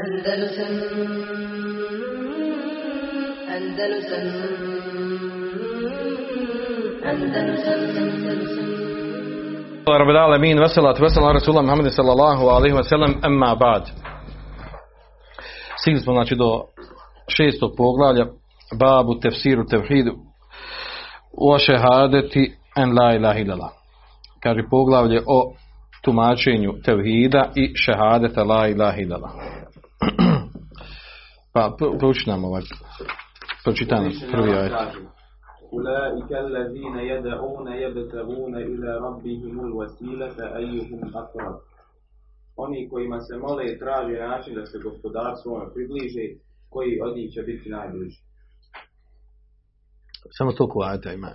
Andalusam Andalusam Andalusam Andalusam رب العالمين والصلاة والسلام على رسول الله محمد صلى الله عليه وسلم أما بعد Stigli smo znači do šestog poglavlja babu tefsiru tevhidu u šehadeti en la ilaha illallah. Kaže poglavlje o tumačenju tevhida i šehadeta la ilaha illallah. Pa prouči nam ovaj pročitaj nam prvi ajet. أولئك الذين يدعون يبتغون إلى ربهم الوسيلة أيهم أقرب Oni kojima se mole i traže način da se gospodar svome približe, koji od njih će biti najbliži. Samo toliko ajeta ima.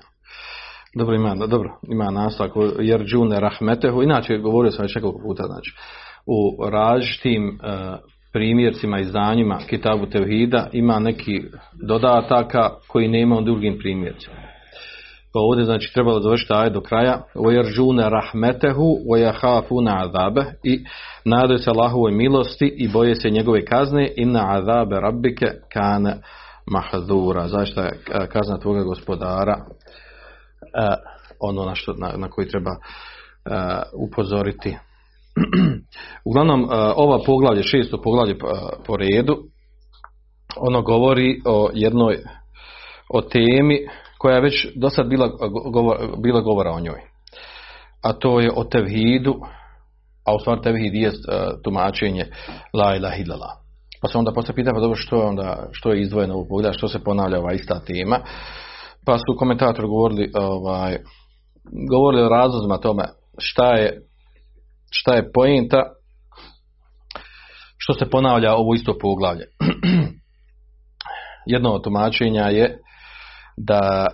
Dobro ima, dobro, ima nastavak jer džune rahmetehu, inače govorio sam već nekoliko puta, znači, u različitim uh, primjercima i znanjima Kitabu Tevhida ima neki dodataka koji nema u drugim primjercima. Pa ovdje znači trebalo završiti aj do kraja. Ojeržune rahmetehu, ojahafuna azabe i nadaju se Allahovoj milosti i boje se njegove kazne i na azabe rabbike kane Mahadura. Zašto je e, kazna tvoga gospodara e, ono na, što, na, na koji treba e, upozoriti Uglavnom, ova poglavlje, šesto poglavlje po redu, ono govori o jednoj, o temi koja je već do sad bila, govor, bila govora o njoj. A to je o tevhidu, a u stvari tevhid je tumačenje la ilaha illallah. Pa se onda poslije pita, pa dobro, što je, onda, što je izdvojeno u pogledu, što se ponavlja ova ista tema. Pa su komentatori govorili, ovaj, govorili o razlozima tome šta je šta je poenta što se ponavlja ovo isto poglavlje. Jedno od tumačenja je da,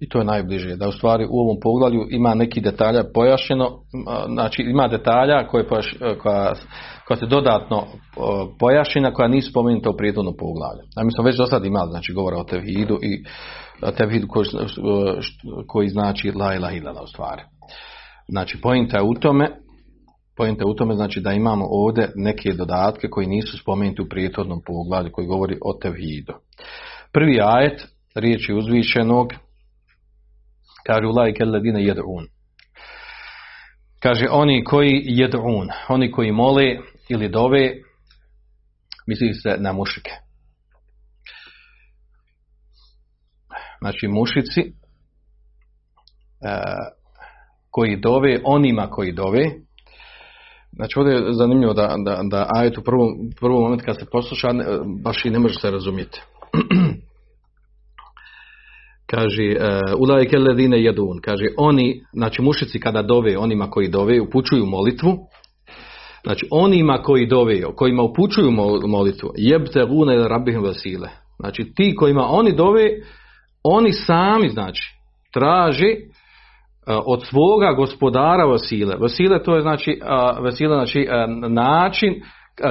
i to je najbliže, da u stvari u ovom poglavlju ima neki detalja pojašnjeno, znači ima detalja koje, koja, koja se dodatno pojašnjena, koja nisu spomenuta u prijetodnom poglavlju. A mi smo već do sad imali, znači govora o tevhidu i tevhidu koji, koji znači la ilaha illallah u stvari. Znači, pojenta je u tome Pojenta u tome znači da imamo ovdje neke dodatke koji nisu spomenuti u prijetodnom poglavlju koji govori o tevhidu. Prvi ajet, riječi uzvišenog, kaže ulajke ledine jedun. Kaže oni koji jedun, oni koji mole ili dove, misli se na mušike. Znači mušici e, koji dove, onima koji dove, Znači ovdje je zanimljivo da, da, da ajet u prvom, prvom momentu kad se posluša baš i ne može se razumjeti. kaže ulajke ledine jedun, kaže oni, znači mušici kada dove onima koji dove upućuju molitvu, znači onima koji dove, kojima upućuju molitvu, jebte gune rabihim vasile. Znači ti kojima oni dove, oni sami znači traže od svoga gospodara vasile. Vasile to je znači, vasile znači način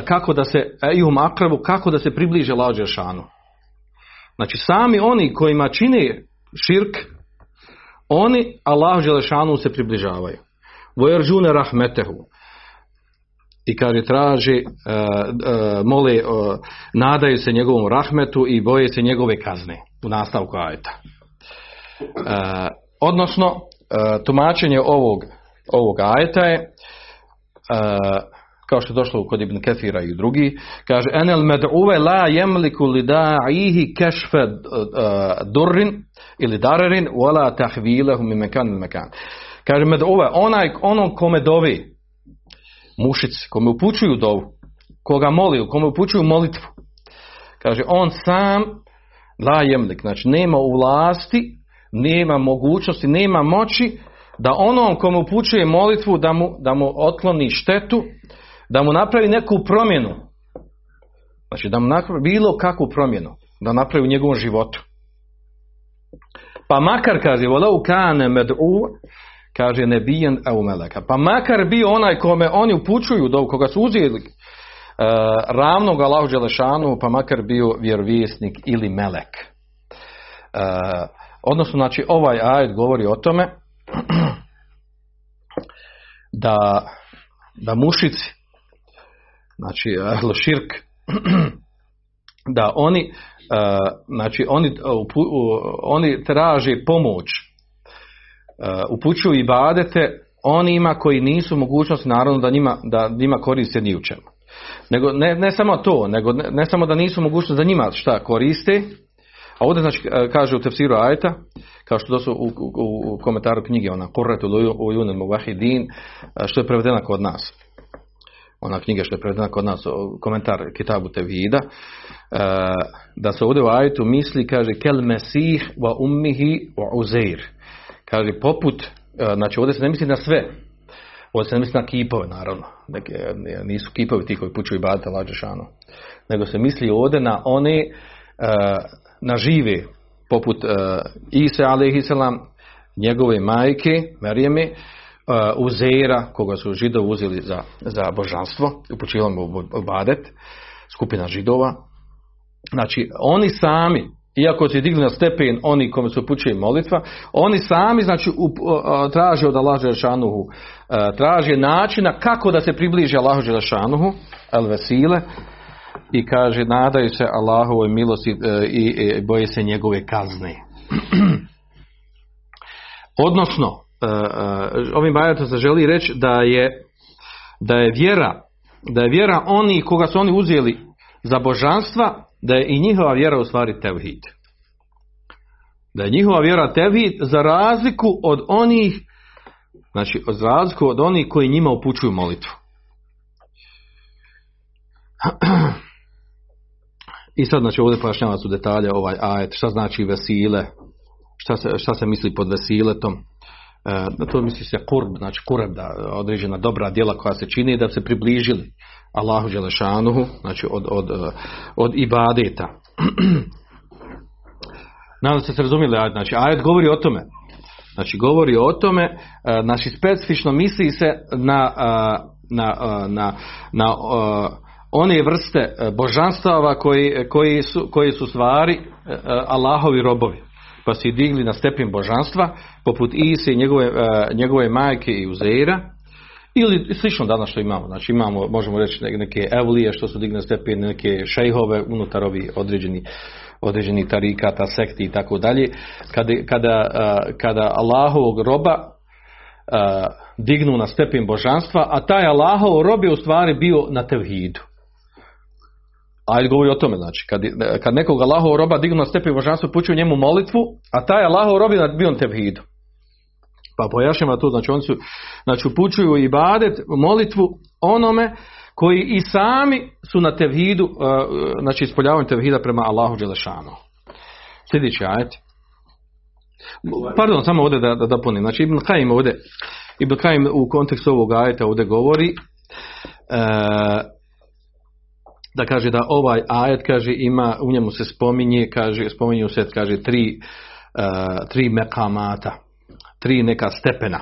kako da se ihum akrabu, kako da se približe lađe šanu. Znači sami oni kojima čine širk, oni Allah Želešanu se približavaju. Vojeržune rahmetehu. I kaže traži, mole, nadaju se njegovom rahmetu i boje se njegove kazne u nastavku ajeta. Odnosno, tumačenje ovog, ovog ajeta je kao što je došlo kod Ibn Kefira i drugi, kaže enel med'uve la jemliku li da'ihi kešfe durrin ili darerin wala tahvilehu mi mekan ili mekan. Kaže med'uve, onaj, onom kome dovi mušici, kome upućuju dovu, koga moli, kome upućuju molitvu, kaže on sam la jemlik, znači nema u vlasti nema mogućnosti, nema moći da onom komu upućuje molitvu da mu, da mu otkloni štetu, da mu napravi neku promjenu. Znači da mu napravi bilo kakvu promjenu, da napravi u njegovom životu. Pa makar kaže, volau kane med'u, kaže nebijen meleka. Pa makar bio onaj kome oni upućuju, do koga su uzeli uh, ravnog Allahu Đelešanu, pa makar bio vjerovjesnik ili melek. Uh, Odnosno, znači, ovaj ajet govori o tome da, da mušici, znači, ahlo širk, da oni e, znači oni, u- oni traže pomoć upućuju i badete onima koji nisu mogućnosti naravno da njima, da njima koriste ni u čemu. Nego ne, ne samo to, nego ne, ne samo da nisu mogućnosti da njima šta koriste, a ovdje znači e, kaže u tefsiru ajta, kao što to su u, u, u komentaru knjige, ona Kurratu Ujun Muvahidin, što je prevedena kod nas. Ona knjiga što je prevedena kod nas, komentar Kitabu Tevhida, e, da se ovdje u ajetu misli, kaže, kel mesih wa ummihi wa uzeir. Kaže, poput, e, znači ovdje se ne misli na sve, ovdje se ne misli na kipove, naravno. Neke, ne- nisu kipovi ti koji pučuju ibadete lađešanu. Nego se misli ovdje na one, e, na žive, poput uh, Ise alaihissalam, njegove majke, Merijeme, uh, Uzeira, koga su židovi uzeli za, za božanstvo, upućivali mu u badet, skupina židova. Znači, oni sami, iako se digli na stepen oni kome se upućuje molitva, oni sami znači up- uh, traže od Allaha Želešanuhu, uh, traže načina kako da se približi Allahu Želešanuhu, el vesile, i kaže nadaju se Allahovoj milosti e, i, i boje se njegove kazne. Odnosno, e, e, ovim ajetom se želi reći da je da je vjera da je vjera oni koga su oni uzeli za božanstva, da je i njihova vjera u stvari tevhid. Da je njihova vjera tevhid za razliku od onih znači za razliku od onih koji njima upućuju molitvu. I sad znači ovdje pojašnjava su detalje ovaj ajet, šta znači vesile, šta se, šta se misli pod vesiletom. E, to misli se kurb, znači kurb, da određena dobra djela koja se čini da se približili Allahu Đelešanuhu, znači od, od, e, od ibadeta. Nadam se se razumjeli ajet, znači ajet govori o tome. Znači govori o tome, e, znači specifično misli se na, e, na, na, na e, one vrste e, božanstava koji, koji, su, koji su stvari e, e, Allahovi robovi. Pa su digli na stepen božanstva, poput Ise i njegove, e, njegove majke i Uzeira, ili slično danas što imamo. Znači imamo, možemo reći ne- neke evlije što su digli na stepen, neke šejhove unutar ovih određeni određeni tarikata, sekti i tako dalje. Kada, kada, e, Allahovog roba e, dignu na stepen božanstva, a taj Allahov rob je u stvari bio na tevhidu. Ajde govori o tome, znači, kad, kad nekog Allahov roba dignu na stepen božanstva, pućuju njemu molitvu, a taj Allahov rob je bio na tevhidu. Pa pojašnjava to, znači oni su, znači upućuju ibadet, molitvu onome koji i sami su na tevhidu, uh, znači ispoljavaju tevhida prema Allahu Đelešanu. Sljedeći ajet. Pardon, samo ovdje da, da dopunim. Znači Ibn Kajim ovdje, Ibn Kajim u kontekstu ovog ajeta ovdje govori uh, da kaže da ovaj ajet kaže ima u njemu se spominje kaže spominju se kaže tri uh, tri mekamata tri neka stepena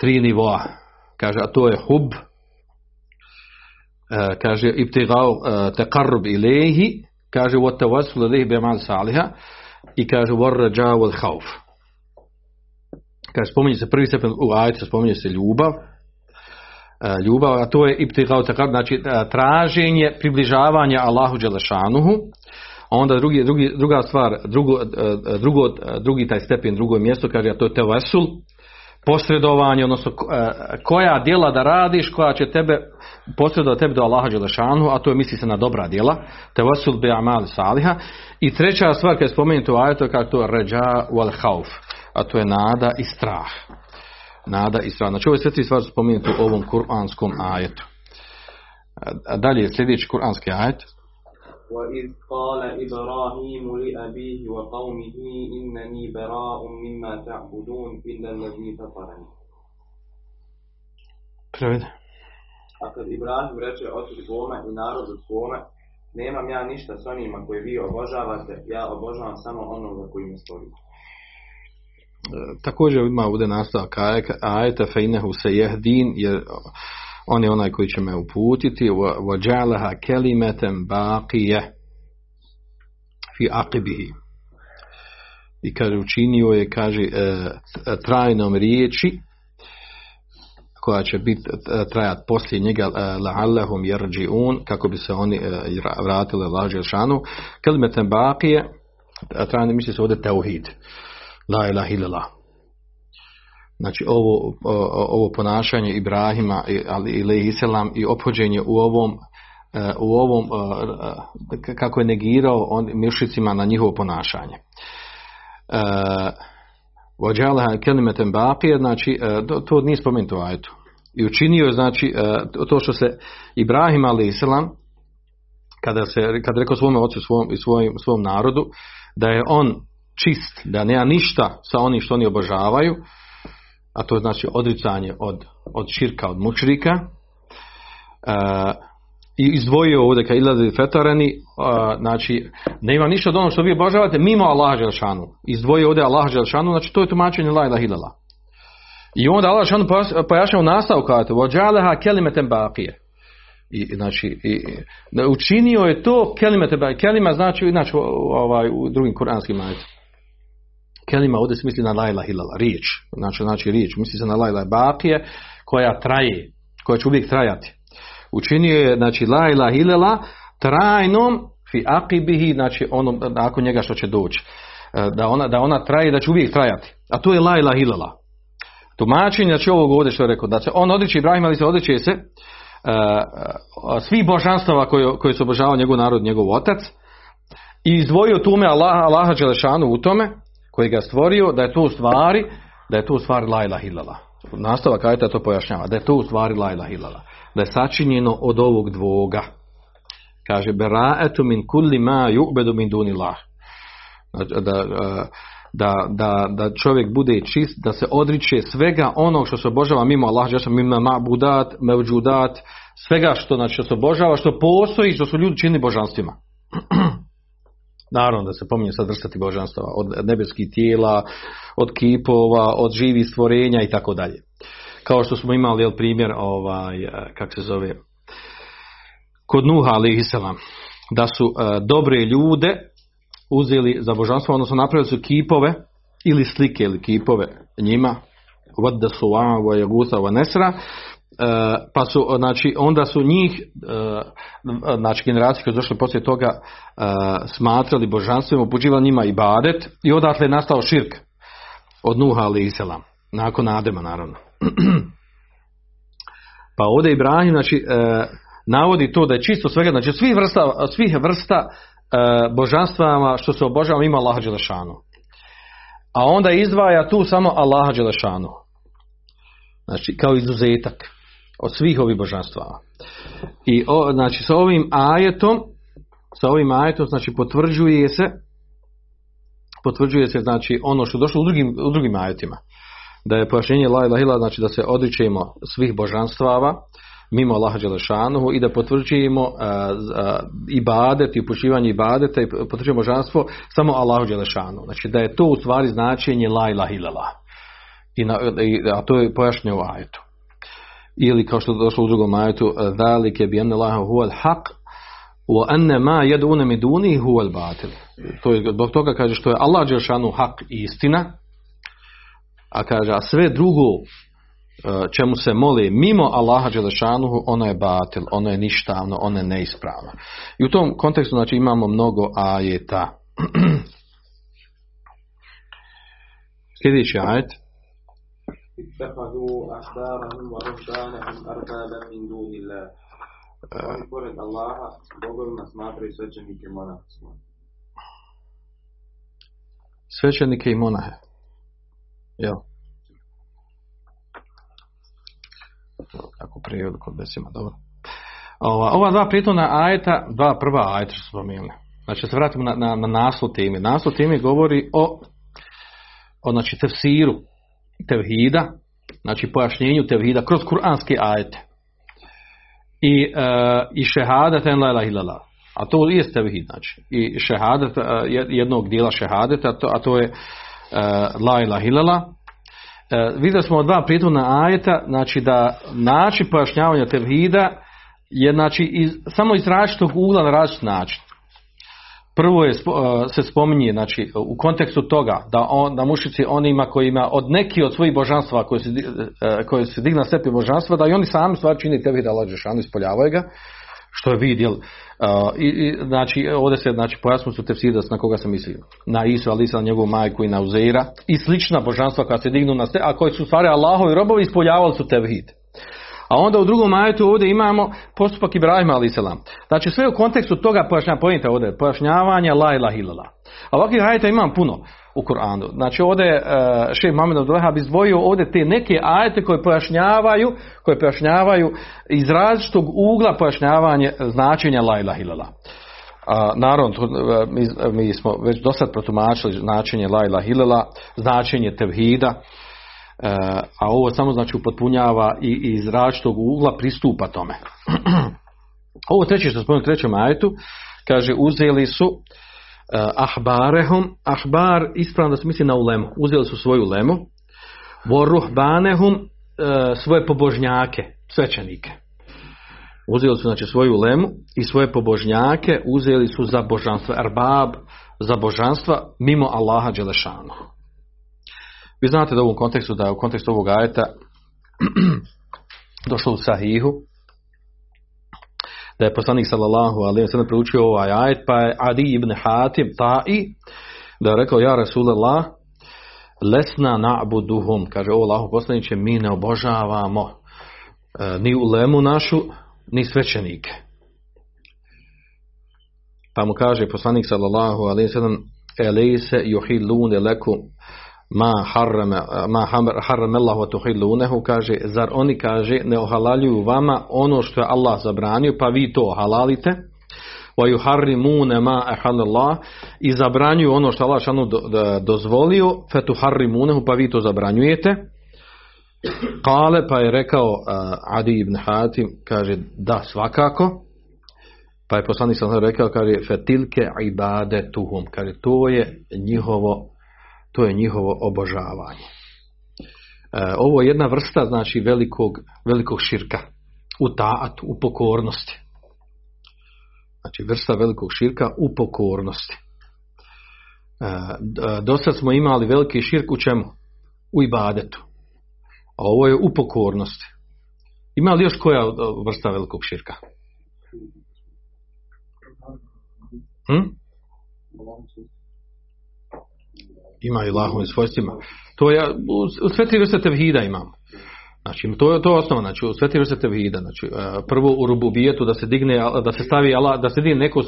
tri nivoa. Kaže a to je hub uh, kaže ibtigao uh, taqarrub ilayhi kaže wa tawassul ilayhi bi amal salihah i kaže war raja wal khauf kaže spominje se prvi stepen u ajetu spominje se ljubav e, ljubav, a to je ibtigao znači e, traženje približavanja Allahu Đelešanuhu, a onda drugi, drugi, druga stvar, drugo, e, drugo, e, drugi taj stepen, drugo mjesto, kaže, a to je tevesul, posredovanje, odnosno e, koja djela da radiš, koja će tebe posredovati tebi do Allaha Đelešanu, a to je misli se na dobra djela, tevesul bi amal saliha. I treća stvar kada je spomenuto u ajetu, kako to ređa wal hauf, a to je nada i strah Nada i strah. Znači ove sve tri stvari su spomenute u ovom kuranskom ajetu. A Dalje sljedeći kuranski ajet. وإذ قال إبراهيم لأبيه وقومه إنني براء مما تعبدون إلا الذي فطرني Prevede. A kad Ibrahim reče ocu svome i narodu svome, nemam ja ništa s onima koje vi obožavate, ja obožavam samo onoga koji me stvori. također ima ovdje nastavak aje- ajeta fejnehu se jehdin jer on je onaj koji će me uputiti. Vođalaha kelimetem baqije fi aqibihi. I kaže učinio je kaže e, trajnom riječi koja će biti trajat poslije njega la'allahum yarji'un kako bi se oni vratili lađe šanu kelimeten baqije trajanje misli se ovdje tauhid la ilaha illallah znači ovo, ovo ponašanje Ibrahima ali ili Islam i ophođenje u ovom u ovom kako je negirao on mišicima na njihovo ponašanje. Vođalaha kelimeten baqije, znači to, nije spomenuto u ajetu. I učinio je znači to što se Ibrahim ali kada se kada rekao svome ocu svom i svojim svom narodu da je on čist, da nema ništa sa onim što oni obožavaju, a to znači odricanje od, od širka, od mučrika, i izdvojio ovdje kad ilazi fetareni, znači nema ništa od onog što vi obožavate mimo Allaha Đelšanu. Izdvojio ovdje Allaha Đelšanu, znači to je tumačenje la illallah. I onda Allah Đelšanu pojašnjava u nastavu kada vođaleha kelimeten baqije. I, znači, i, učinio je to kelimete. Kelima znači, znači ovaj, u drugim kuranskim ajetima. Kelima ovdje se misli na la ilaha illallah, riječ. Znači, znači riječ, misli se na la ilaha baqije koja traje, koja će uvijek trajati. Učinio je znači la ilaha illallah trajnom fi aqibihi znači onom nakon njega što će doći. Da ona, da ona traje da će uvijek trajati. A to je la ilaha illallah. Tumačenje znači ovog ovdje što je rekao da se on odriče Ibrahim ali se odriče se uh, svih božanstava koje, koje su obožavao njegov narod njegov otac i izdvojio tume Allah, Allaha Đelešanu u tome koji ga stvorio da je to u stvari da je to u stvari la ilaha illallah nastavak ajta to pojašnjava da je to u stvari la ilaha illallah da je sačinjeno od ovog dvoga. Kaže, bera'etu min kulli ma ju'bedu min dunillah. Da, da, da, da čovjek bude čist, da se odriče svega onog što se obožava mimo Allah, ja mimo ma'budat, mevđudat, svega što, znači, što se obožava, što postoji, što su ljudi čini božanstvima. Naravno da se pominje sad vrstati božanstva, od nebeskih tijela, od kipova, od živih stvorenja i tako dalje. Kao što smo imali jel, primjer ovaj, e, kak se zove kod Nuha alaihissalam da su uh, dobre ljude uzeli za božanstvo, odnosno napravili su kipove ili slike ili kipove njima vodda su wa nesra pa su, znači, onda su njih uh, znači generacije koje su došle poslije toga smatrali božanstvima, upuđivali njima i badet i odatle je nastao širk od Nuha alaihissalam nakon Adema naravno pa ovdje Ibrahim znači, e, navodi to da je čisto svega, znači svih vrsta, svih vrsta e, božanstvama što se obožava ima Allaha Đelešanu. A onda izdvaja tu samo Allaha Đelešanu. Znači kao izuzetak od svih ovih božanstava. I o, znači sa ovim ajetom sa ovim ajetom znači potvrđuje se potvrđuje se znači ono što je došlo u drugim, u drugim ajetima da je pojašnjenje la ilaha ila znači da se odričemo svih božanstava mimo Allaha Đelešanuhu i da potvrđujemo uh, uh, ibadet i upućivanje ibadeta i potvrđujemo božanstvo samo Allahu Đelešanu. Znači da je to u stvari značenje la ilaha. I na, i, a to je pojašnjeno u ajetu. Ili kao što je došlo u drugom ajetu, zalike bi anna Allaha al-haq wa anna ma yad'una min dunihi huwa al-batil. To je zbog toga kaže što je Allah Đelešanu hak i istina, a kaže, a sve drugo e, čemu se moli mimo Allaha Đelešanuhu, ono je batil, ono je ništavno, ono je neispravno. I u tom kontekstu znači imamo mnogo ajeta. Sljedeći ajet. اتخذوا أحبارهم ورهبانهم أربابا من دون الله. Oni pored Allaha, bogovima smatraju svećenike i monahima. Svećenike i monahe. Jel? Kako prijevod kod besima, dobro. Ova, ova dva prijetona ajeta, dva prva ajeta što smo spomenuli. Znači, se vratimo na, na, na naslov teme. Naslov teme govori o, o znači, tefsiru tevhida, znači pojašnjenju tevhida kroz kuranske ajete. I, uh, i šehadet en la ilaha. A to je tevhid, znači. I šehadet, uh, jednog dijela šehadeta, a to, a to je uh, la ilaha. Uh, vidjeli smo dva prijetuna ajeta, znači da način pojašnjavanja tevhida je znači iz, samo iz različitog ugla na različit način. Prvo je, se spominje znači, u kontekstu toga da, on, da mušici onima kojima od neki od svojih božanstva koji se, e, koji se digna božanstva, da i oni sami stvar čini tebi da lađeš, oni ispoljavaju ga, što je vidjel. i, i, znači, ovdje se znači, pojasnu su tefsir na koga se misli. Na Isu, ali na njegovu majku i na Uzeira i slična božanstva koja se dignu na ste, a koji su stvari Allahovi robovi ispoljavali su tevhid. A onda u drugom ajetu ovdje imamo postupak Ibrahima ali Znači sve u kontekstu toga pojašnjavanja, pojente ovdje, pojašnjavanja la ilaha illallah. A ovakvih ajeta imam puno u Kur'anu. Znači ovdje Mohamed Abdullah bi izdvojio ovdje te neke ajete koje pojašnjavaju, koje pojašnjavaju iz različitog ugla pojašnjavanje značenja la ilaha illallah. A, naravno, e, mi, mi smo već do sad protumačili značenje la ilaha illallah, značenje tevhida, E, a ovo samo znači upotpunjava i, i iz različitog ugla pristupa tome. ovo treće što spomenuo u trećem ajetu, kaže uzeli su uh, ahbarehum, ahbar ispravno da se misli na ulemu, uzeli su svoju ulemu, voruhbanehum uh, svoje pobožnjake, svećenike. Uzeli su znači svoju ulemu i svoje pobožnjake uzeli su za božanstvo, erbab, za božanstva mimo Allaha Đelešanu. Vi znate da u ovom kontekstu, da u kontekstu ovog ajeta došlo u Sahihu, da je poslanik sallallahu alaihi wa sallam proučio ovaj ajet, pa je Adi ibn Hatim ta'i, da je rekao, ja Rasulallah, lesna na'buduhum, kaže, ovo Allahu poslaniće, mi ne obožavamo e, ni u lemu našu, ni svećenike. Pa mu kaže poslanik sallallahu alaihi sallam, elejse yuhillune lekum ma harrama ma harrama Allah wa tuhillunehu kaže zar oni kaže ne ohalaljuju vama ono što je Allah zabranio pa vi to halalite? Wa yuharrimuna ma ahallallah i zabranjuju ono što Allah šanu dozvolio fa tuharrimunehu pa vi to zabranjujete? Kale pa je rekao Adi ibn Hatim kaže da svakako. Pa je poslanik sam rekao kaže fetilke ibadetuhum kaže to je njihovo to je njihovo obožavanje. E, ovo je jedna vrsta znači velikog, velikog širka u taatu, u pokornosti. Znači vrsta velikog širka u pokornosti. E, do sad smo imali veliki širk u čemu? U ibadetu. A ovo je u pokornosti. Ima li još koja vrsta velikog širka? Hm? Ima i Allahovim svojstvima. To je, u, sve tri vrste tevhida imamo. Znači, to je to osnova, znači, u sve tri vrste tevhida. Znači, e, prvo u rububijetu da se digne, da se stavi Allah, da se digne neko,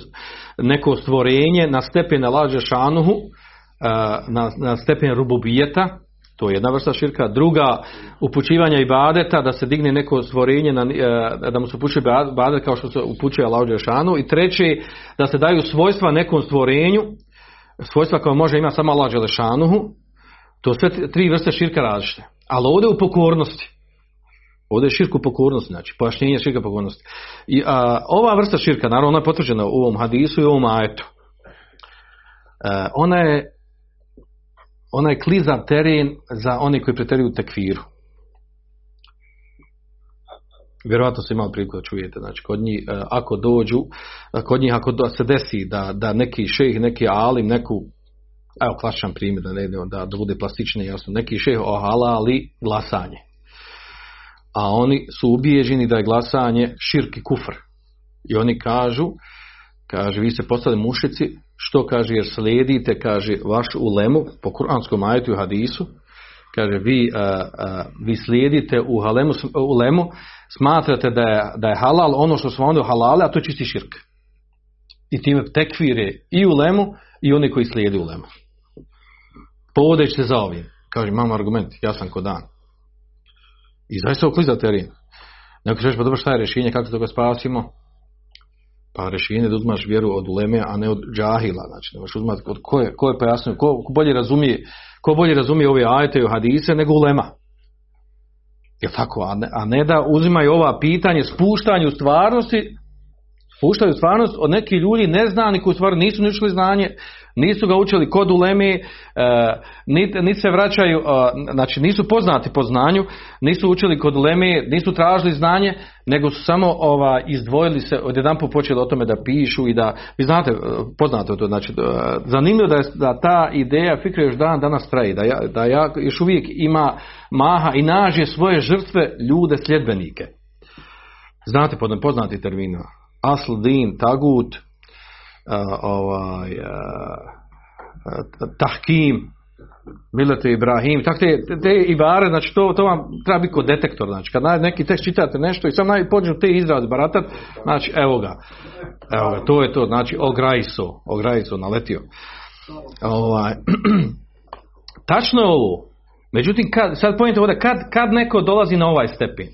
neko stvorenje na stepen lađe šanuhu, e, na, na stepen rububijeta, to je jedna vrsta širka. Druga, upućivanja ibadeta, da se digne neko stvorenje, na, e, da mu se upućuje ibadet kao što se upućuje Allah šanu. I treći, da se daju svojstva nekom stvorenju, svojstva koja može ima samo Allah Đelešanuhu, to sve tri vrste širka različite. Ali ovdje u pokornosti. Ovdje je širku pokornosti, znači pojašnjenje širka pokornosti. I a, ova vrsta širka, naravno ona je potvrđena u ovom hadisu i u ovom ajetu. E, ona je ona je klizav teren za one koji preteruju tekviru. Vjerojatno se imali priliku da čujete, znači kod njih, e, ako dođu, e, kod njih ako se desi da, da neki šejh, neki alim, neku, evo klasičan primjer da ne idemo, da, da bude plastični jasno, neki šejh ohalali glasanje. A oni su ubijeđeni da je glasanje širki kufr. I oni kažu, kaže, vi ste postali mušici, što kaže, jer slijedite, kaže, vaš ulemu, po kuranskom ajetu i hadisu, kaže, vi, uh, uh, vi slijedite u, halemu, u lemu, smatrate da je, da je halal ono što smo onda halale, a to je čisti širk. I time tekvire i u lemu i oni koji slijede u lemu. Povodeći se za ovim. Kaže, imamo argument, ja sam ko dan. I zaista ukliza terin. Neko ćeš pa dobro šta je rješenje, kako ga spasimo? Pa rješenje da uzmaš vjeru od uleme, a ne od džahila. Znači, da uzmati od ko je, ko je ko, ko bolje razumije, ko bolje razumije ove ajete i hadise nego ulema. Je tako? A ne, a ne da uzimaju ova pitanje spuštanje u stvarnosti spuštaju stvarnost od nekih ljudi neznani koji u stvari nisu ni učili znanje, nisu ga učili kod ulemi, e, niti nit se vraćaju, e, znači nisu poznati po znanju, nisu učili kod ulemi, nisu tražili znanje, nego su samo ova, izdvojili se, odjedanput počeli o tome da pišu i da, vi znate, e, poznato je to, znači, zanimljivo da, je, da ta ideja fikre još dan danas traji, da, ja, da ja, još uvijek ima maha i naže svoje žrtve ljude sljedbenike. Znate poznati termina. Asl, din, tagut, uh, ovaj, uh, tahkim, Milete Ibrahim, tako te, te ibare, znači to, to vam treba biti kod detektor, znači kad neki tekst čitate nešto i sam naj pođu te izraze baratat, znači evo ga, evo ga, to je to, znači ograjso, ograjso, naletio. Ovaj, tačno je ovo, međutim, kad, sad pojente ovdje, kad, kad neko dolazi na ovaj stepen,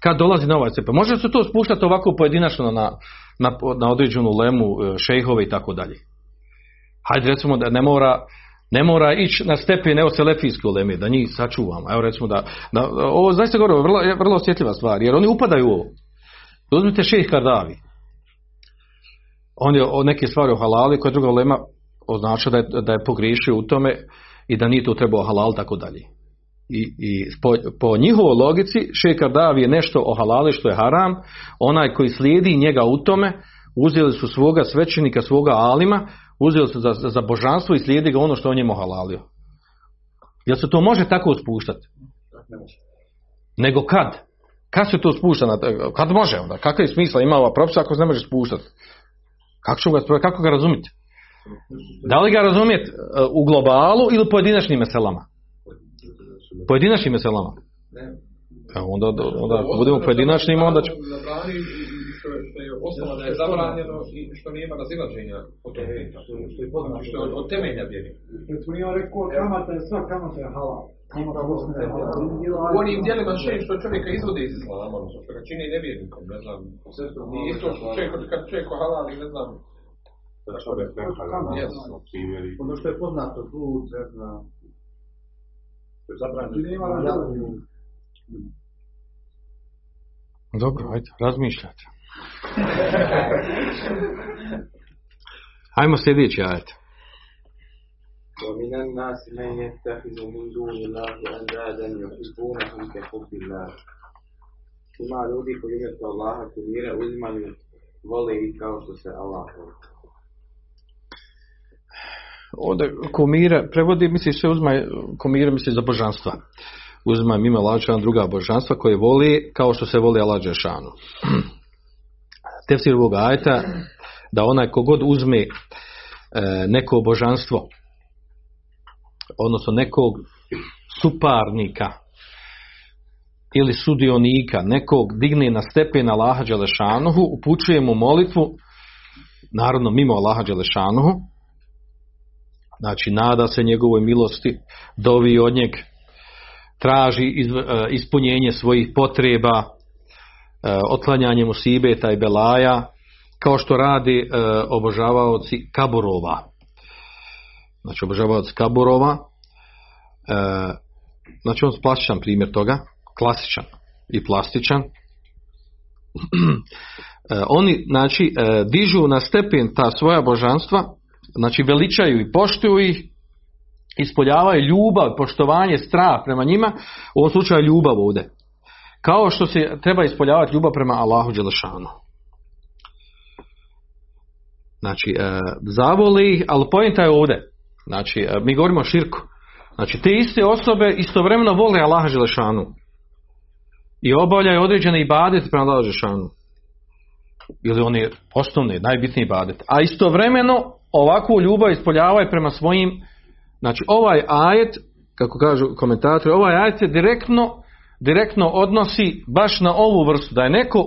kad dolazi na ovaj stepen, može se to spuštati ovako pojedinačno na, na, na određenu lemu, šejhove i tako dalje. Hajde recimo da ne mora, ne mora ići na stepen evo selefijske uleme, da njih sačuvamo. Evo recimo da, da ovo zaista govorim, vrlo, vrlo osjetljiva stvar, jer oni upadaju u ovo. Uzmite šejh Kardavi. On je o neke stvari o halali koje druga ulema označa da je, da je pogriješio u tome i da nije to trebao halal tako dalje. I, i po, po njihovoj logici šejh Kardavi je nešto o halali što je haram, onaj koji slijedi njega u tome, uzeli su svoga svećenika, svoga alima, uzeli su za, za božanstvo i slijedi ga ono što on njemu halalio. Jel se to može tako spuštati? Nego kad? Kad se to spušta? Na, kad može onda? Kakav je smisla ima ova propisa ako se ne može spuštati? Kako, ga, kako ga razumjeti? Da li ga razumjeti u globalu ili pojedinačnim meselama? Pojedinačnim meselama? Evo, onda, onda ako budemo pojedinačnim, onda ćemo što što je osnova da je zabranjeno i što nema razilaženja po tom pitanju. Što je od temelja vjeri. Što nije rekao kamata je sva kamata je halal. U onim dijelima še što čovjeka izvode iz islama, što ga čini nevjernikom, ne znam. I isto što čovjek, kad čovjek halal i ne znam, Ono što je poznato, blud, ne znam. Zabranjeno. Dobro, ajde, razmišljajte. Ajmo sljedeći ajet. ومن الناس من يتخذ من دون الله أندادا يحبونهم كحب الله Ima ljudi koji umjesto Allaha kumire uzimaju, vole ih kao što se Allah voli. Ovdje kumire, prevodi, misli sve uzma kumire, misli za božanstva. Uzima mimo Allaha druga božanstva koje voli kao što se voli Allah Đešanu. tefsir ovog ajeta da onaj kogod uzme e, neko božanstvo odnosno nekog suparnika ili sudionika nekog digne na stepen Allaha Đelešanuhu upućuje mu molitvu naravno mimo Allaha Đelešanuhu znači nada se njegovoj milosti dovi od njeg traži e, ispunjenje svojih potreba otklanjanje musibeta i belaja, kao što radi e, obožavaoci kaburova. Znači obožavaoci kaburova, e, znači on plastičan primjer toga, klasičan i plastičan. E, oni znači e, dižu na stepen ta svoja božanstva, znači veličaju i poštuju ih, ispoljavaju ljubav, poštovanje, strah prema njima, u ovom slučaju ljubav ovdje. Kao što se treba ispoljavati ljubav prema Allahu Đelešanu. Znači, e, zavoli ih, ali pojenta je ovdje. Znači, e, mi govorimo o širku. Znači, te iste osobe istovremeno vole Allaha Đelešanu. I obavljaju određene ibadete prema Allahu Đelešanu. Ili oni osnovni, najbitniji ibadet. A istovremeno ovakvu ljubav ispoljavaju prema svojim Znači ovaj ajet, kako kažu komentatori, ovaj ajet je direktno direktno odnosi baš na ovu vrstu, da je neko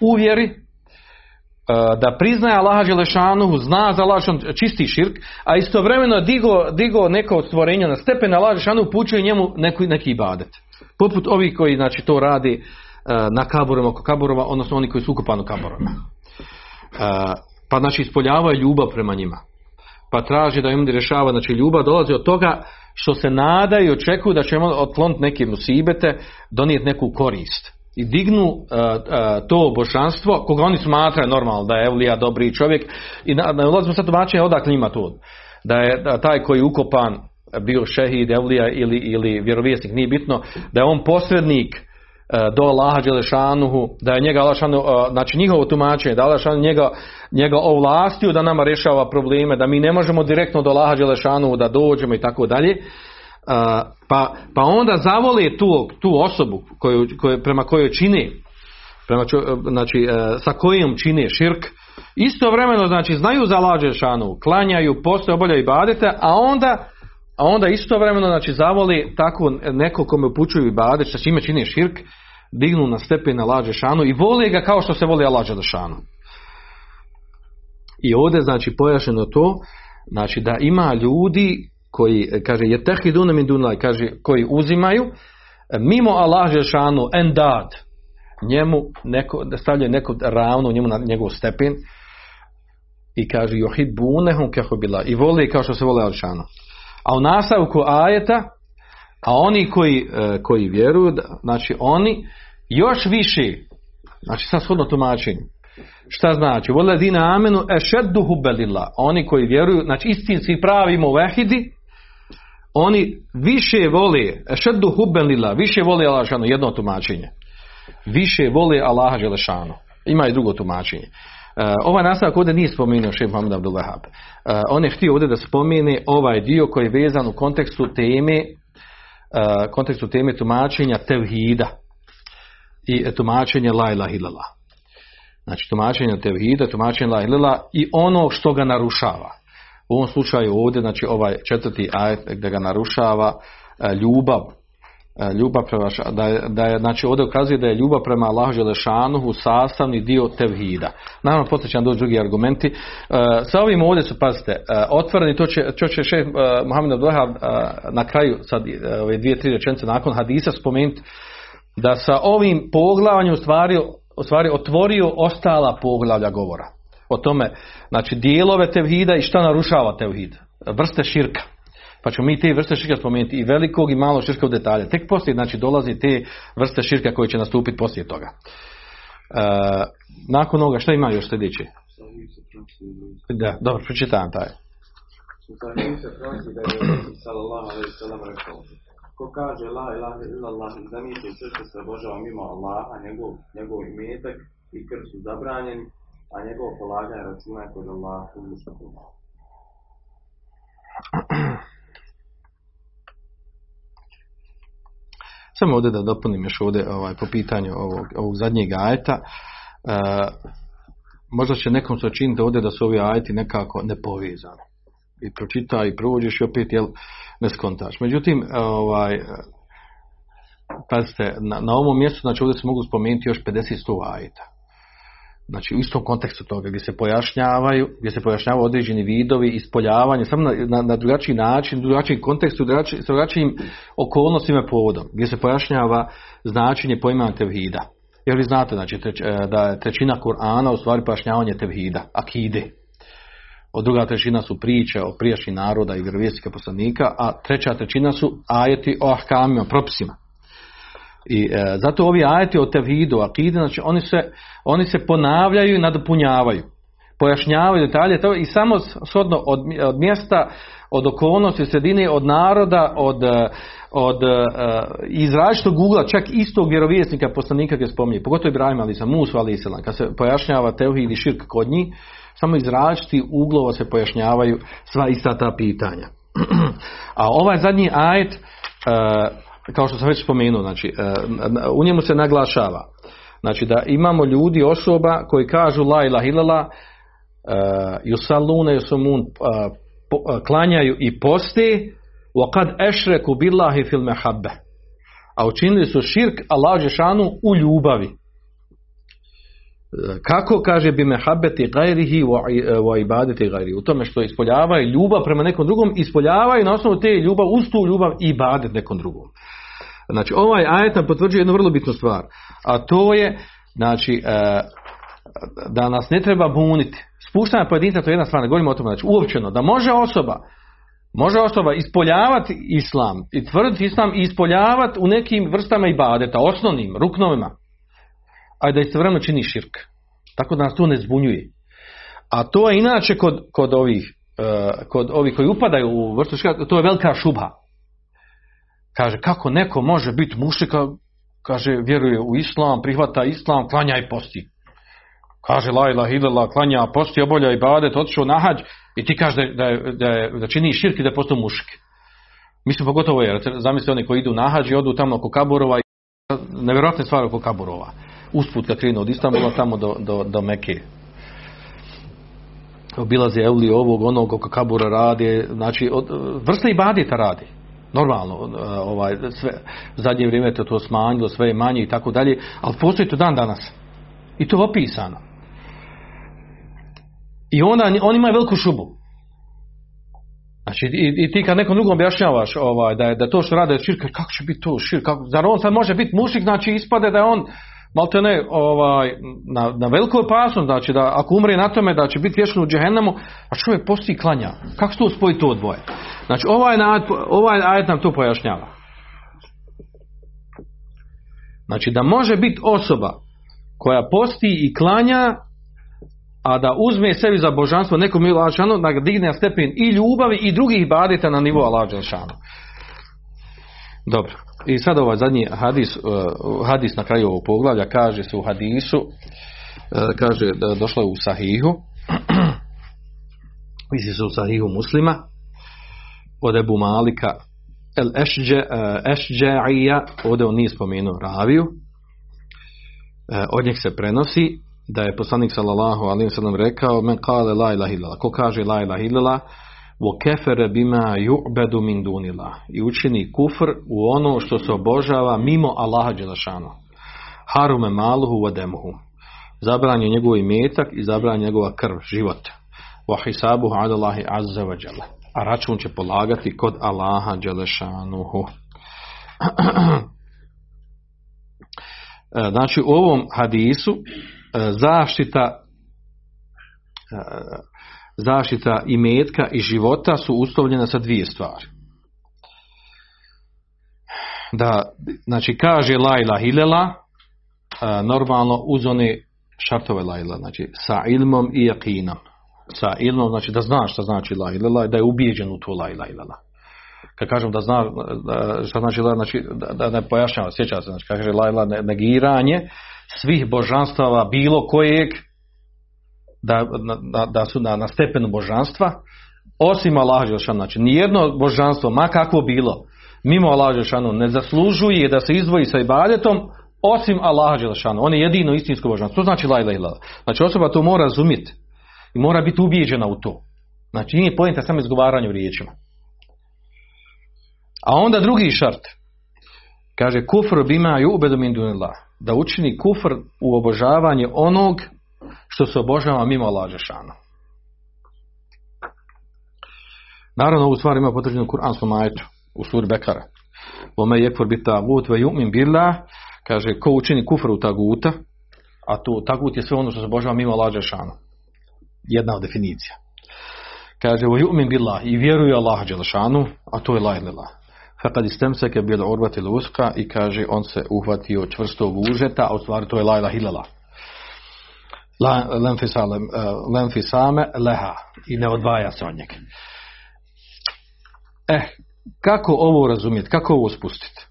uvjeri e, da priznaje Allaha Želešanuhu, zna za Allaha čisti širk, a istovremeno digo, digo neko od stvorenja na stepen Allaha Želešanuhu, pućuje njemu neki, neki ibadet. Poput ovih koji znači, to radi e, na kaburima, oko kaburova, odnosno oni koji su ukupani u kaburima. Pa znači ispoljavaju ljubav prema njima. Pa traži da im rješava, znači ljubav dolazi od toga što se nadaju i očekuju da ćemo otkloniti neke musibete, donijeti neku korist. i dignu uh, uh, to božanstvo, koga oni smatraju normalno da je Evlija dobri čovjek i na, na ulazimo sad tumačenje odakle njima to. Da je da taj koji je ukopan bio šehid, Evlija ili, ili vjerovjesnik, nije bitno, da je on posrednik do Allaha Đelešanuhu, da je njega Allah Đelešanu, znači njihovo tumačenje, da Allah Đelešanu njega, njega ovlastio da nama rješava probleme, da mi ne možemo direktno do Allaha Đelešanuhu da dođemo i tako dalje, pa, pa onda zavole tu, tu osobu koju, koju, prema kojoj čine prema znači, e, sa kojom čine širk. Istovremeno znači znaju za lađe šanu klanjaju, postoje, obavljaju i badete a onda a onda istovremeno znači zavoli tako neko kome upućuju i badet sa čime čine širk dignu na stepen na lađe šanu i vole ga kao što se voli lađe šanu i ovdje znači pojašeno to znači da ima ljudi koji, kaže, je tehidune min dunlaj, kaže, koji uzimaju, mimo Allah Žešanu endad, njemu neko, da stavljaju neko ravno njemu na njegov stepen i kaže yuhibbunahum kako bila i vole kao što se vole Alšanu. A u nastavku ajeta a oni koji, koji vjeruju znači oni još više znači sad shodno tumačenju šta znači vole dina amenu ešeddu hubelillah oni koji vjeruju znači istinski pravi muvehidi oni više vole šeddu hubben više vole Allah jedno tumačenje. Više vole Allaha Želešanu. Ima i drugo tumačenje. Uh, ovaj nastavak ovdje nije spomenuo šef Muhammed Abdul Wahab. Uh, on je htio ovdje da spomene ovaj dio koji je vezan u kontekstu teme uh, kontekstu teme tumačenja tevhida i tumačenja la ilaha illallah. Znači tumačenja tevhida, tumačenja la ilaha i ono što ga narušava. U ovom slučaju ovdje, znači ovaj četvrti ajet gdje ga narušava ljubav, ljubav prema, da je, da je, znači ovdje ukazuje da je ljubav prema Allahu Želešanuhu sastavni dio tevhida. Naravno, poslije će nam doći drugi argumenti. E, sa ovim ovdje su, pazite, otvoreni, to će, to će šef Muhammed Abdullaha na kraju, sad ove dvije, tri rečenice nakon hadisa spomenuti, da sa ovim poglavanjem u stvari, stvari otvorio ostala poglavlja govora o tome, znači dijelove tevhida i šta narušava tevhid, vrste širka. Pa ćemo mi te vrste širka spomenuti i velikog i malo širka u detalje. Tek poslije znači dolazi te vrste širka koje će nastupiti poslije toga. E, nakon ovoga šta ima još sljedeće? Da, dobro, pročitam taj. Ko kaže la ilaha illallah i zamisli sve što se obožava mimo Allaha, njegov, njegov imetak i krv su zabranjeni, a njegovo polaganje računa je kod Allah uzvišenog. Samo ovdje da dopunim još ovdje ovaj, po pitanju ovog, ovog zadnjeg ajeta. E, možda će nekom se činiti ovdje da su ovi ajeti nekako nepovezani. I pročita i prođeš i opet jel, ne skontaš. Međutim, ovaj, pazite, na, na ovom mjestu znači ovdje se mogu spomenuti još 50 ajeta znači u istom kontekstu toga gdje se pojašnjavaju, gdje se pojašnjavaju određeni vidovi ispoljavanja, samo na, na, na drugačiji način, drugačiji kontekstu, drugačiji, sa drugačijim okolnostima povodom, gdje se pojašnjava značenje pojma tevhida. Jer vi znate znači, treć, e, da je trećina Kur'ana u stvari pojašnjavanje tevhida, akide. Od druga trećina su priče o prijašnjih naroda i vjerovjesnika poslanika, a treća trećina su ajeti o ahkamima, propisima. I e, zato ovi ajeti o tevhidu, akide, znači oni se, oni se ponavljaju i nadopunjavaju. Pojašnjavaju detalje to i samo shodno od, od mjesta, od okolnosti, sredine, od naroda, od, e, od uh, iz različitog ugla, čak istog vjerovjesnika poslanika gdje spominje, pogotovo Ibrahim ali Musu ali kad se pojašnjava tevhid i širk kod njih, samo iz različitih uglova se pojašnjavaju sva ista ta pitanja. A ovaj zadnji ajet uh, kao što sam već spomenuo, znači, e, u njemu se naglašava znači da imamo ljudi, osoba koji kažu la ilaha illallah yusalune yusumun klanjaju i posti kad ešreku billahi fil mehabbe. A učinili su širk Allah Žešanu u ljubavi kako kaže bi mehabeti gajrihi wa ibadeti gajrihi? U tome što ispoljavaju ljubav prema nekom drugom ispoljavaju na osnovu te ljubav uz tu ljubav i ibadet nekom drugom. Znači, ovaj ajet potvrđuje jednu vrlo bitnu stvar, a to je, znači, e, da nas ne treba buniti. Spuštanje pojedinca, to je jedna stvar, ne govorimo o tome, znači, uopćeno, da može osoba, može osoba ispoljavati islam i tvrditi islam i ispoljavati u nekim vrstama ibadeta, osnovnim, ruknovima, a da istovremeno čini širk. Tako da nas to ne zbunjuje. A to je inače kod, kod ovih e, kod ovih koji upadaju u vrstu širka, to je velika šubha. Kaže, kako neko može biti mušika, kaže, vjeruje u islam, prihvata islam, klanja i posti. Kaže, la illallah, klanja, posti, obolja i badet, otišao na hađ i ti kaže da, da, da, da čini širk i da postao mušik. Mislim, pogotovo je, zamislite oni koji idu na hađ i odu tamo oko Kaburova nevjerojatne stvari oko Kaburova. Usput kad krenu od Istanbula tamo do, do, do Meke. Obilazi Evli ovog, onog oko Kabura radi, znači od, vrsta i badita radi. Normalno, ovaj, sve, zadnje vrijeme je to smanjilo, sve je manje i tako dalje, ali postoji to dan danas. I to je opisano. I onda on ima veliku šubu. Znači, i, i ti kad nekom drugom objašnjavaš ovaj, da je da to što rade širka, kako će biti to širk? Kako, zar on sad može biti mušik, znači ispade da je on malte ne, ovaj, na, na veliku opasnost, znači da ako umre na tome da će biti vječno u džehennemu, a čovjek postoji klanja. Kako se to spoji to dvoje? Znači, ovaj, ovaj ajet nam to pojašnjava. Znači, da može biti osoba koja posti i klanja, a da uzme sebi za božanstvo nekom ili Lađanu, da digne na stepen i ljubavi i drugih badita na nivo Lađanu. Dobro. I sad ovaj zadnji hadis, uh, hadis na kraju ovog poglavlja kaže se u hadisu, uh, kaže da došlo u sahihu, misli se u sahihu muslima, od Ebu Malika el Ešđa'ija, ovdje on nije spomenuo raviju, od njeg se prenosi da je poslanik sallallahu alaihi sallam rekao men kale la ilaha ko kaže la ilaha kefere bima ju'bedu min dunila i učini kufr u ono što se obožava mimo Allaha Đelešanu. Harume maluhu wa demuhu. Zabran je njegov imetak i zabran njegova krv, život. Ala Allahi azza wa jalla. A račun će polagati kod Allaha Đelešanuhu. Znači u ovom hadisu zaštita zaštita i metka i života su uslovljena sa dvije stvari. Da, znači kaže la ilaha illallah normalno uz one šartove la ilaha, znači sa ilmom i jakinom. Sa ilmom, znači da znaš šta znači la da je ubijeđen u to la ilaha illallah. Kad kažem da zna šta znači la, znači da, ne pojašnjava, sjeća se, znači kaže la ilaha negiranje svih božanstava bilo kojeg da, da, da su na, na stepenu božanstva osim Allah Đelšanu. Znači, nijedno božanstvo, ma kakvo bilo, mimo Allah Đelšanu ne zaslužuje da se izdvoji sa ibadetom osim Allah Đelšanu. On je jedino istinsko božanstvo. To znači la ilaha. Znači, osoba to mora razumjeti i mora biti ubijeđena u to. Znači, nije pojenta samo izgovaranju riječima. A onda drugi šart. Kaže, kufr bima ju'bedu min dunillah. Da učini kufr u obožavanje onog što se obožava mimo Allah Žešana. Naravno, ovu stvar ima potvrđenu u Kur'anskom ajetu, u suri Bekara. Ome je kfor biti tagut ve ju'min billah, kaže, ko učini kufru taguta, a to tagut je sve ono što se obožava mimo Allah Žešana. Jedna od definicija. Kaže, ve ju'min billah, i vjeruje Allah Žešanu, a to je la illallah. Fakad istemseke bil urbati luska i kaže, on se uhvatio čvrstog užeta, a u stvari to je la ilaha illallah lenfisame leha i ne odvaja se od njega. Eh, kako ovo razumjeti, kako ovo spustiti?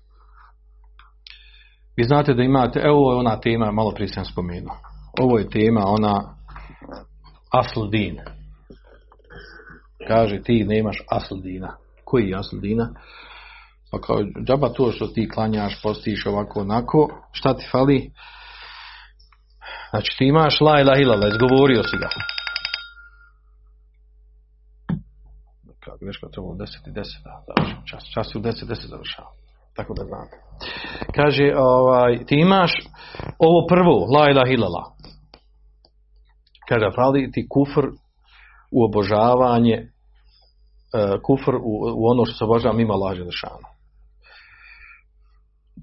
Vi znate da imate, evo je ona tema, malo prije sam spomenuo. Ovo je tema, ona asludin. Kaže, ti nemaš asludina. Koji je asludina? Pa kao, džaba to što ti klanjaš, postiš ovako, onako, šta ti fali? Znači ti imaš la ilaha illallah, izgovorio si ga. Kao greška trebalo 10 i 10 da čas. Čas u 10 10 završava. Tako da znate. Kaže, ovaj, ti imaš ovo prvo, la ilaha illallah. Kaže, fali ti kufr u obožavanje, uh, kufr u, u ono što se obožava mimo laže.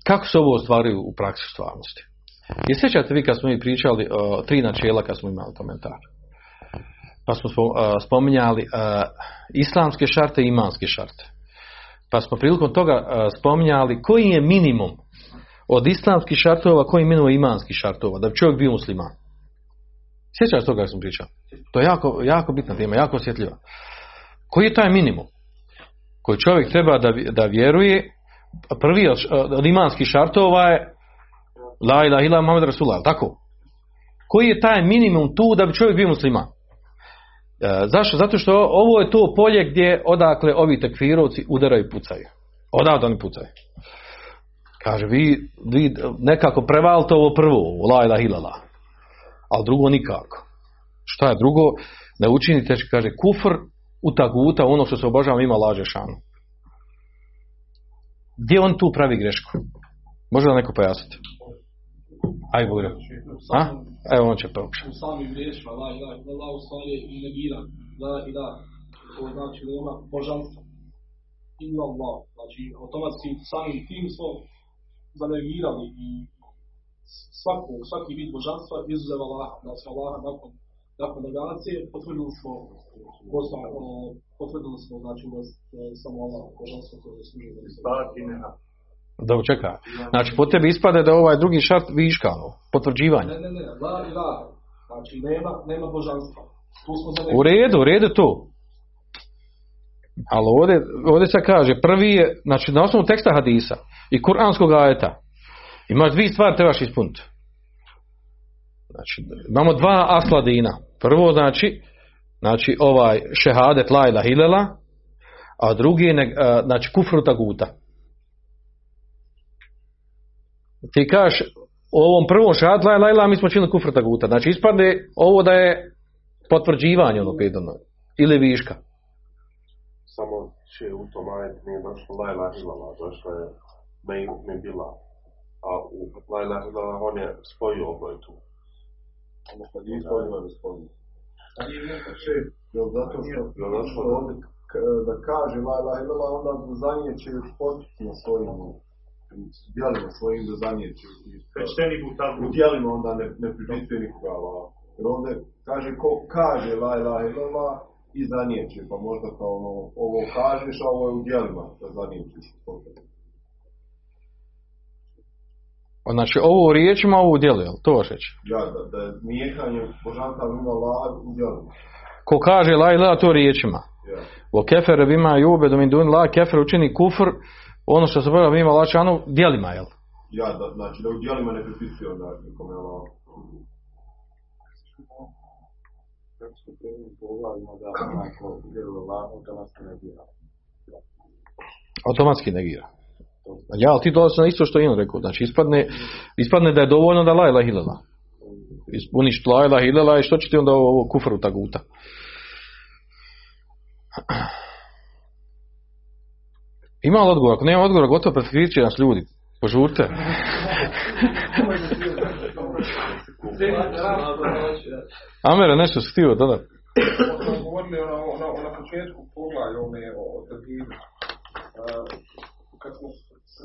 Kako se ovo ostvaruje u praksi stvarnosti? I sjećate vi kad smo mi pričali o tri načela kad smo imali komentar. Pa smo spominjali uh, islamske šarte i imanske šarte. Pa smo prilikom toga uh, spominjali koji je minimum od islamskih šartova koji imenuje imanskih šartova, da bi čovjek bio musliman. Sjećaš toga što sam pričao? To je jako, jako bitna tema, jako osjetljiva. Koji je taj minimum? Koji čovjek treba da, da vjeruje, prvi od, od imanskih šartova je La ilaha ila Muhammed Rasulullah, tako? Koji je taj minimum tu da bi čovjek bio musliman? E, zašto? Zato što ovo je to polje gdje odakle ovi tekfirovci udaraju i pucaju. Odavde oni pucaju. Kaže, vi, vi nekako prevalite ovo prvo, la ilaha illallah. Ali drugo nikako. Šta je drugo? Ne učinite, kaže, kufr u taguta, ono što se obožava ima laže šanu. Gdje on tu pravi grešku? Može li neko pojasniti? Aj, Bogre. A? Evo on će pokušati. U samim riječima, la ilaha illallah, u stvari i negira. La ilaha, to znači da ima božanstvo. Illa Allah. Znači, automatski samim tim smo zanegirali i svaku, svaki vid božanstva izuzev Allah, da smo Allah nakon, nakon negacije potvrdili smo potvrdili smo znači da samo Allah božanstvo koje služi da se Da čeka. Znači, po tebi ispade da je ovaj drugi šart viška, ono, potvrđivanje. Ne, ne, ne, la ilaha. Znači, nema, nema božanstva. Tu smo za U redu, u redu to. Ali ovdje, ovdje se kaže, prvi je, znači na osnovu teksta hadisa i kuranskog ajeta, imaš dvije stvari trebaš ispuniti. Znači, imamo dva asladina. Prvo znači, znači ovaj šehadet la ilaha illallah, a drugi je znači kufru taguta. Ti kažeš u ovom prvom šehadet la ilaha mi smo činili kufru taguta. Znači ispadne ovo da je potvrđivanje ono pedano ili viška. samo će u tom ajetu nije došlo la ilaha illallah, došlo je me, me bila. A u la ilaha illallah on je spojio oboje tu. Odnosno, nije spojio da spojio. Jel zato što, što on k- da kaže la ilaha illallah, onda zanijeće postupno svojim djelima svojim da. Sveštenik u djelima onda ne, ne pripisuje nikoga Allah. Jer ovdje kaže ko kaže la ilaha illallah i zanijeće, pa možda kao ono, ovo kažeš, a ovo je u djelima da zanijećeš. Znači ovo u riječima, ovo u djelu, jel? To hoćeš reći? Ja, da, da je nijekanje božanstva ima Allah u djelima. Ko kaže la ilaha to riječima. Ja. Vo kefer bima jube do min dun la kefer učini kufr ono što se pravi ima lačanu djelima, jel? Ja, da, znači da u djelima ne pripisuje onda nikome Allah. Kako da vjeruje Allah, automatski negira. Automatski negira. Ja, ali ti dolazi na isto što je on rekao. Znači ispadne, ispadne da je dovoljno da la ilaha illallah. Ispuniš la ilaha illallah i što će ti onda ovo, kufru taguta? Ima li odgovor? Ako nema odgovora, gotovo pretkrit će nas ljudi. Požurte. Amere, nešto si htio dodati? smo govorili ono, ono, ono na početku poglavlja ome o. Uh, kad smo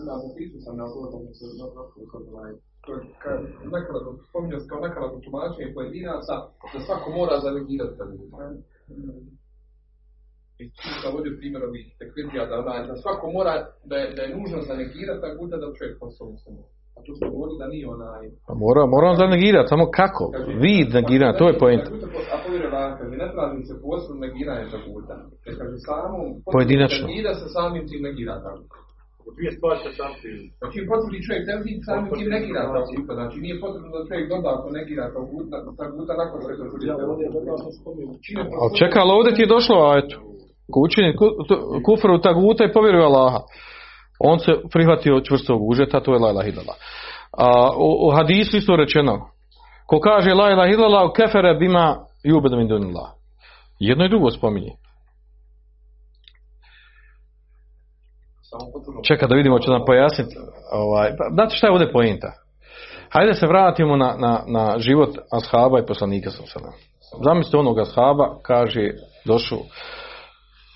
na zapisu sam na odgovorom se ovaj nekada spominjao se kao nekada tumačenje pojedinaca da svako mora zanegirati tadbir. I tu sam vodio primjer ovih tekvirija da, da, da svako mora, da je, da je nužno zanegirati tako da da čovjek postao musliman. A tu smo govorili da nije onaj Pa mora, mora on zanegirati, samo kako? Vid negiranja, to je point. A povjeruje vam, kaže, ne traži se posebno negiranje taguta. Jer kaže, samo Pojedinačno. Negira se samim tim negira tagut. Dvije stvari se sam ti. Znači, potvrdi čovjek tevhid samim tim negira taguta. Znači, nije potrebno da čovjek dodatno negira taguta, taguta nakon što je tevhid. Čine Ali čekaj, ali ovdje ti je došlo, a eto, učini ku- tu- kufru taguta i povjeruje Allaha. On se prihvatio čvrstog užeta, to je la ilaha. A u, u hadisu isto rečeno, ko kaže la ilaha illallah, kefere bima jubedu min dunillah. Jedno i drugo spominje. Čeka da vidimo, će nam pojasniti. Ovaj, pa, znate šta je ovdje pojenta? Hajde se vratimo na, na, na život ashaba i poslanika sa Zamislite onog ashaba, kaže, došao,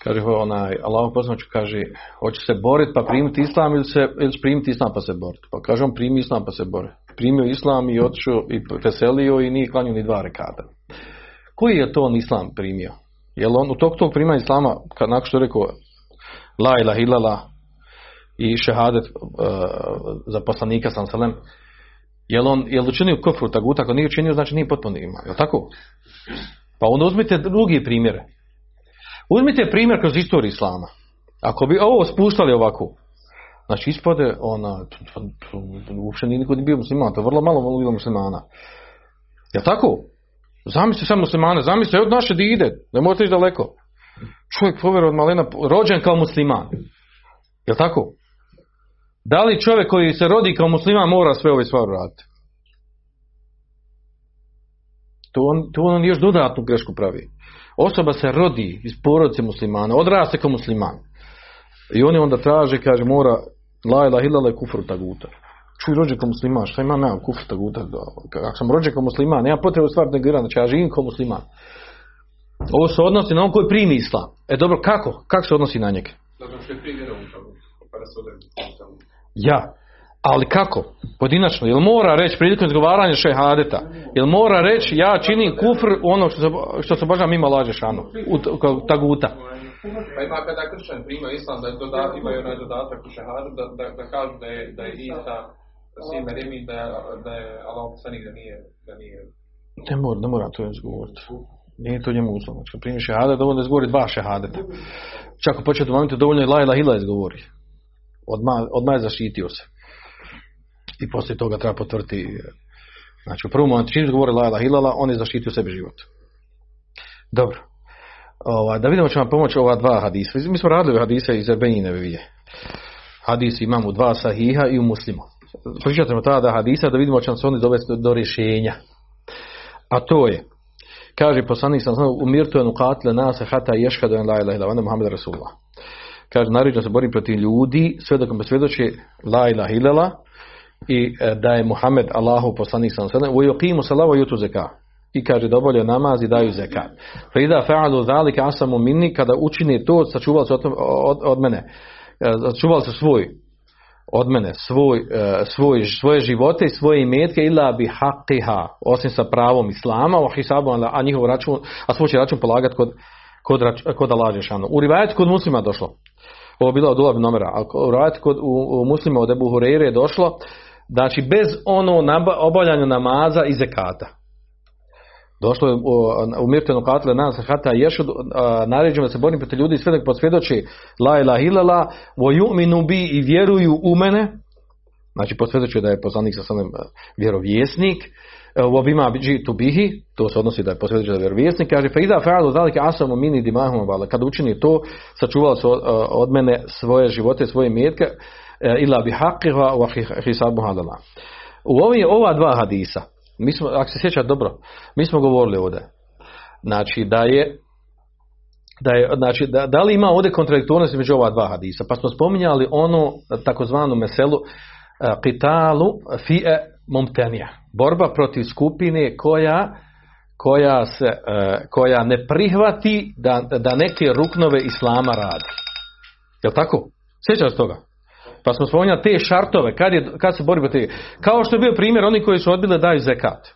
kaže onaj, Allah poznaću, kaže, hoće se boriti pa primiti islam ili, se, ili primiti islam pa se boriti. Pa kaže on primi islam pa se bori. Primio islam i otišao i veselio i nije klanio ni dva rekata. Koji je to on islam primio? Jel on u tog tog prima islama, kad nakon što je rekao la ilaha illallah, i šehadet uh, za poslanika sam selem, jel on jel učinio kufru taguta, ako nije učinio, znači nije potpuno ima, jel tako? Pa onda uzmite drugi primjere. Uzmite primjer kroz istoriju islama. Ako bi ovo spuštali ovako, znači ispade ona, uopće nije niko ni bio musliman, to je vrlo malo bilo muslimana. Jel tako? Zamisli samo muslimane, zamisli od naše dide, ne možete ići daleko. Čovjek povjeruje od malena, rođen kao musliman. Jel tako? Da li čovjek koji se rodi kao musliman mora sve ove stvari raditi? To on, to on još dodatnu grešku pravi. Osoba se rodi iz porodice muslimana, odraste kao musliman. I oni onda traže, kaže, mora la ilaha illallah kufru taguta. Čuj, rođen kao musliman, šta imam ja kufru taguta? Ako sam rođen kao musliman, nema potrebe stvar negirati, znači ja živim kao musliman. Ovo se odnosi na on koji primi islam. E dobro, kako? Kako se odnosi na njega? Pa. Ja. Ali kako? Pojedinačno. Jel mora reći prilikom izgovaranja šehadeta? Jel mora reći ja činim kufr ono što se, što se Boža mimo laže šanu? U, taguta. Pa ima kada kršćan prima islam da doda, imaju onaj dodatak u šehadu da, da, da kažu da je, da je Isa sin Merimi, da da je Allah poslanik da nije, da nije Ne mora, ne mora to izgovoriti. Nije to njemu uslov. Znači, kad primi šehadet, dovoljno da izgovori dva šehadeta. Čak u početnom momentu dovoljno je la ilaha izgovori. Odmah, odmah je zaštitio se. I poslije toga treba potvrditi. e, Znači, u prvom momentu čim izgovori la ilaha illallah, on je zaštitio sebi život. Dobro. Ova, da vidimo će vam pomoći ova dva hadisa. Mi smo radili hadise iz Ebenine vije. Hadis imamo dva sahiha i u muslimu. Pričat ćemo tada hadisa da vidimo će nam se oni dovesti do, rješenja. A to je, kaže poslanik sam znao, umirtu en ukatile nase hata ješhadu en la ilaha illa, Muhammed Rasulullah. Kaže, naređeno se borim protiv ljudi, sve dok me svjedoči la ilaha illallah i e, da je Muhammed Allahu poslanik sam sada, u yuqimu salavu jutu zeka. I kaže da namaz i daju zekat. Fa ida fa'alu zalika asamu minni kada učini to, sačuvali su od, od, od mene. E, Sačuvali su svoj od mene svoj, e, svoj, svoje živote i svoje imetke ila bi haqiha, osim sa pravom islama, wa hisabu, a njihov račun, a svoj će račun polagat kod, kod, kod Žešanu. U rivajetu kod muslima došlo. Ovo bilo od Ulab nomera, a u rivajetu kod u, u muslima od Ebu Hureyre je došlo, znači bez ono naba, obavljanja namaza i zekata. Došlo je u, mirtenu katle nas hata ješu naređeno da se borim protiv ljudi sve dok posvjedoči la ilaha illallah wa bi i vjeruju u mene. Znači posvjedoči da je poslanik sa samim vjerovjesnik wa bima jitu bihi to se odnosi da je posvjedoči da je vjerovjesnik kaže fa iza fa'alu zalika asamu mini dimahum bala kad učini to sačuvali su od mene svoje živote svoje metke ila bi haqqiha wa hisabuha lana u ovi, ova dva hadisa mi smo, ako se sjećate dobro, mi smo govorili ovdje, znači da je da, je, znači, da, da li ima ovdje kontradiktornost između ova dva hadisa, pa smo spominjali ono takozvanu meselu qitalu fi'e mumtenija, borba protiv skupine koja koja se koja ne prihvati da, da neke ruknove islama radi. Jel tako? Sjećate se toga? Pa smo spominjali te šartove, kad, je, kad se bori protiv. Kao što je bio primjer oni koji su odbili daju zekat.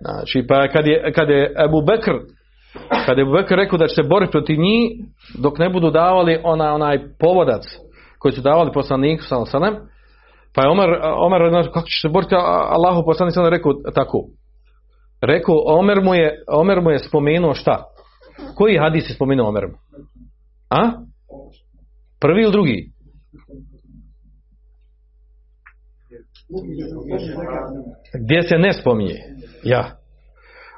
Znači, pa kad je, kad je Ebu Bekr kad je Ebu Bekr rekao da će se boriti protiv njih dok ne budu davali ona, onaj povodac koji su davali poslaniku sa pa je Omer, Omer kako će se boriti Allahu poslanik sam rekao tako. Rekao, Omer mu je, Omer mu je spomenuo šta? Koji hadis je spomenuo Omer? A? Prvi ili drugi? Gdje se ne spominje. Ja.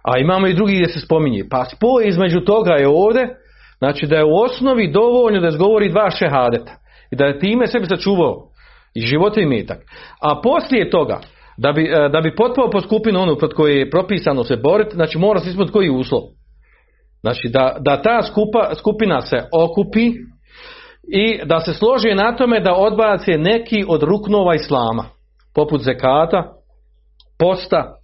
A imamo i drugi gdje se spominje. Pa spoj između toga je ovdje, znači da je u osnovi dovoljno da izgovori dva šehadeta. I da je time sebi sačuvao i život i metak. A poslije toga, da bi, da bi potpao po skupinu onu pred koje je propisano se boriti, znači mora se ispuniti koji uslov. Znači da, da ta skupa, skupina se okupi i da se složi na tome da odbace neki od ruknova islama, poput zekata, posta,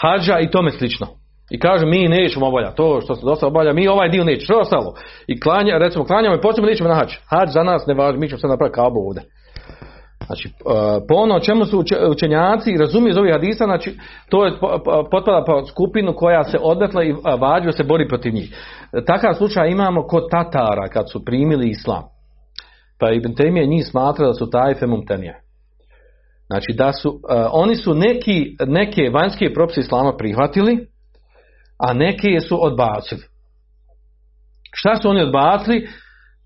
hađa i tome slično. I kaže mi nećemo obavljati to što se dosta obavlja, mi ovaj dio nećemo, što ostalo? I klanja, recimo klanjamo i posebno nećemo na hađ. Hađ za nas ne važi, mi ćemo sad napraviti kabu ovdje. Znači, po ono čemu su učenjaci razumiju iz ovih hadisa, znači, to je potpada po skupinu koja se odmetla i vađu se bori protiv njih. Takav slučaj imamo kod Tatara kad su primili islam. Pa Ibn Taymije njih smatra da su tajfe mumtenije. Znači da su, uh, oni su neki, neke vanjske propise Islama prihvatili, a neke su odbacili. Šta su oni odbacili?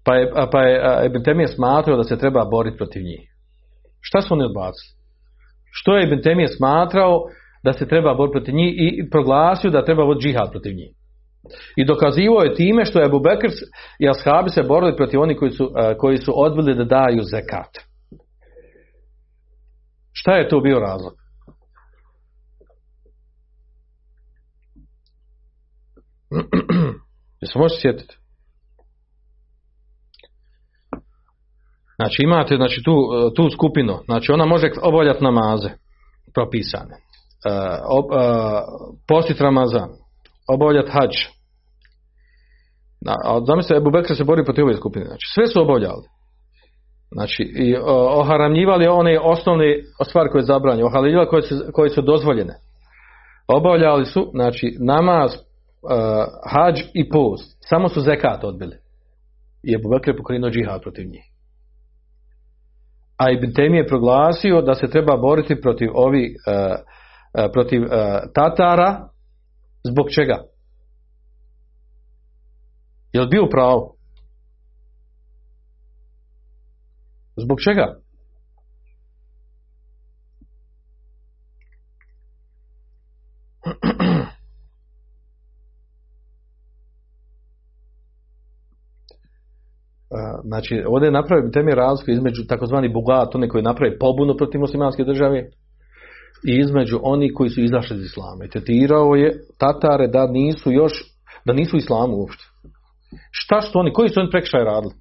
Pa je, pa je Ibn Temije smatrao da se treba boriti protiv njih. Šta su oni odbacili? Što je Ibn Temije smatrao da se treba boriti protiv njih i proglasio da treba voditi džihad protiv njih. I dokazivao je time što je Abu Bekr i Ashabi se borili protiv onih koji su, koji su odbili da daju zekat. Šta je to bio razlog? Jesi možete sjetiti? Znači imate znači, tu, tu skupinu, znači ona može obavljati namaze propisane, ob, uh, postit Ramazan, obavljati hađ. A zamislite, Ebu Bekr se bori protiv ove skupine. Znači, sve su obavljali. Znači, i oharamljivali one osnovne stvari koje je zabranjeno, oharamljivali koje su, koje su dozvoljene. Obavljali su, znači, namaz, hađ i post. Samo su zekat odbili. I Ebu Bekr je pokrenuo džihad protiv njih. A Ibn Taymi je proglasio da se treba boriti protiv ovi uh, uh, protiv uh, Tatara zbog čega? Je li bio pravo? Zbog čega? Znači, ovdje je napravio temi razliku između takozvani bogat, oni koji naprave pobunu protiv muslimanske države i između oni koji su izašli iz islama. I tetirao je Tatare da nisu još, da nisu islamu uopšte. Šta su oni, koji su oni prekšaj radili?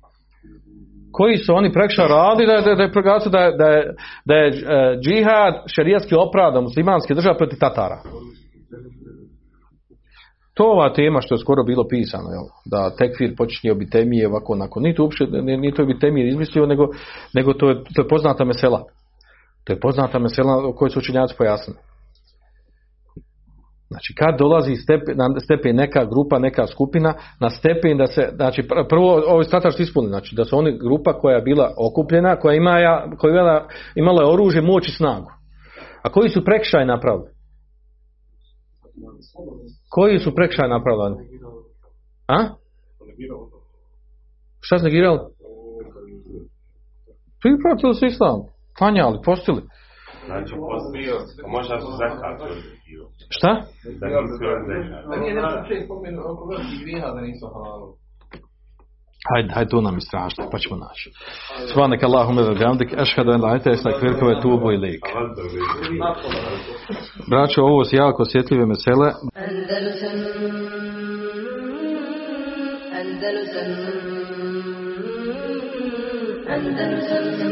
Koji su oni prekšaj radili da, da, da je proglasio da, da je, da je uh, džihad šerijatski opravda muslimanske države protiv Tatara? To ova tema što je skoro bilo pisano, jel? da tekfir počinje obitemije ovako onako. Nije to uopšte, nije to obitemije izmislio, nego, nego to, je, to je poznata mesela. To je poznata mesela o kojoj su učenjaci pojasnili. Znači, kad dolazi stepen, na stepen neka grupa, neka skupina, na stepen da se, znači, prvo, ovo je što ispunili, znači, da su oni grupa koja je bila okupljena, koja, ima, koja je imala, imala je oružje, moć i snagu. A koji su prekšaj napravili? Koji su prekšaj napravili? A? Šta su negirali? Pripratili su islam. Klanjali, postili. Znači, postio, možda su zakat Šta? Da nije Hajde, hajde, to nam strašno, pa ćemo naći. Svanak Allahume ve bihamdik, ešhadu en la ilaha illa wa atubu ilayk. Braćo, ovo su jako osjetljive mesele. Andalusam Andalusam Andalusam